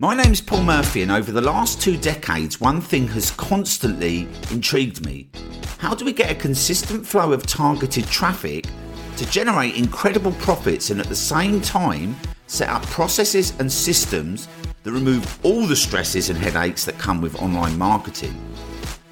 My name's Paul Murphy, and over the last two decades, one thing has constantly intrigued me. How do we get a consistent flow of targeted traffic to generate incredible profits and at the same time set up processes and systems that remove all the stresses and headaches that come with online marketing?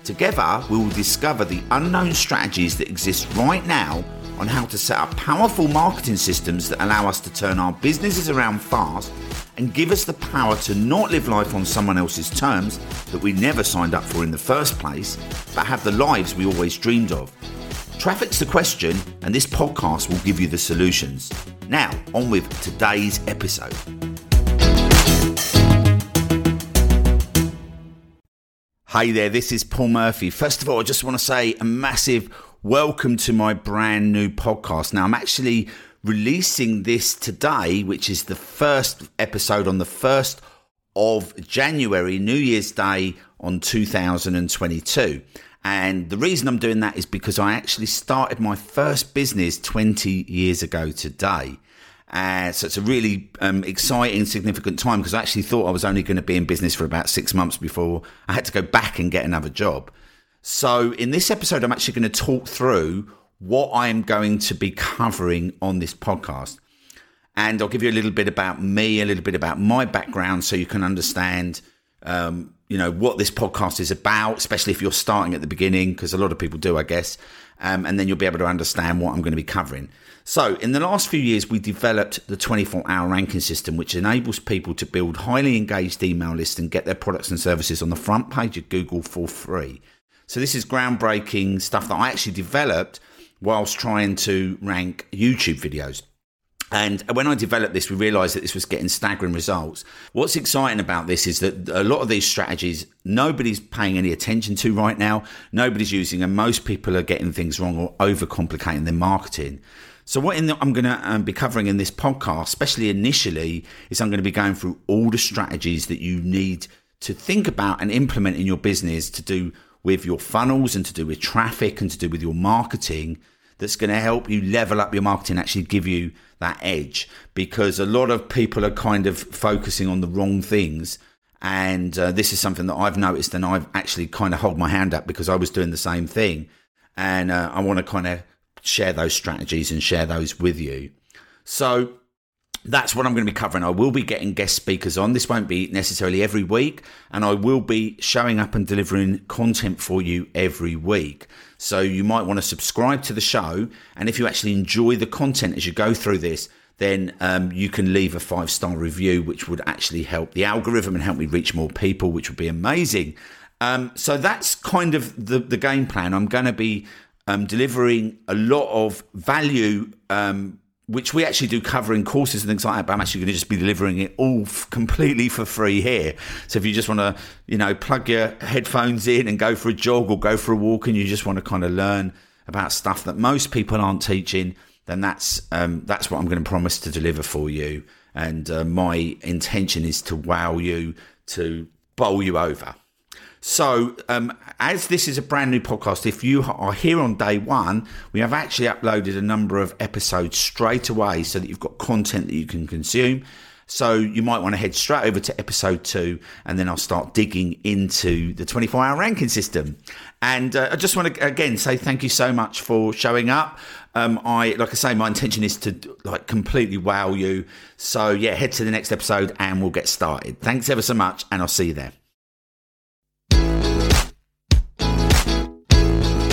Together, we will discover the unknown strategies that exist right now on how to set up powerful marketing systems that allow us to turn our businesses around fast and give us the power to not live life on someone else's terms that we never signed up for in the first place, but have the lives we always dreamed of. Traffic's the question, and this podcast will give you the solutions. Now, on with today's episode. Hey there, this is Paul Murphy. First of all, I just want to say a massive welcome to my brand new podcast. Now, I'm actually releasing this today, which is the first episode on the 1st of January, New Year's Day on 2022. And the reason I'm doing that is because I actually started my first business 20 years ago today. Uh, so it's a really um, exciting, significant time because I actually thought I was only going to be in business for about six months before I had to go back and get another job. So in this episode, I'm actually going to talk through what I am going to be covering on this podcast. And I'll give you a little bit about me, a little bit about my background, so you can understand, um, you know, what this podcast is about, especially if you're starting at the beginning, because a lot of people do, I guess. Um, and then you'll be able to understand what I'm going to be covering. So, in the last few years, we developed the 24 hour ranking system, which enables people to build highly engaged email lists and get their products and services on the front page of Google for free. So, this is groundbreaking stuff that I actually developed whilst trying to rank YouTube videos. And when I developed this, we realized that this was getting staggering results. What's exciting about this is that a lot of these strategies, nobody's paying any attention to right now. Nobody's using, and most people are getting things wrong or overcomplicating their marketing. So, what the, I'm going to um, be covering in this podcast, especially initially, is I'm going to be going through all the strategies that you need to think about and implement in your business to do with your funnels and to do with traffic and to do with your marketing that's going to help you level up your marketing, actually give you that edge. Because a lot of people are kind of focusing on the wrong things. And uh, this is something that I've noticed and I've actually kind of hold my hand up because I was doing the same thing. And uh, I want to kind of share those strategies and share those with you. So that's what I'm going to be covering. I will be getting guest speakers on. This won't be necessarily every week, and I will be showing up and delivering content for you every week. So you might want to subscribe to the show, and if you actually enjoy the content as you go through this, then um, you can leave a five star review, which would actually help the algorithm and help me reach more people, which would be amazing. Um, so that's kind of the, the game plan. I'm going to be um, delivering a lot of value um, which we actually do cover in courses and things like that, but I'm actually going to just be delivering it all f- completely for free here. So if you just want to, you know, plug your headphones in and go for a jog or go for a walk and you just want to kind of learn about stuff that most people aren't teaching, then that's um, that's what I'm going to promise to deliver for you. And uh, my intention is to wow you, to bowl you over. So, um, as this is a brand new podcast, if you are here on day one, we have actually uploaded a number of episodes straight away so that you've got content that you can consume. So, you might want to head straight over to episode two, and then I'll start digging into the 24 hour ranking system. And uh, I just want to again say thank you so much for showing up. Um, I, like I say, my intention is to like completely wow you. So, yeah, head to the next episode and we'll get started. Thanks ever so much, and I'll see you there.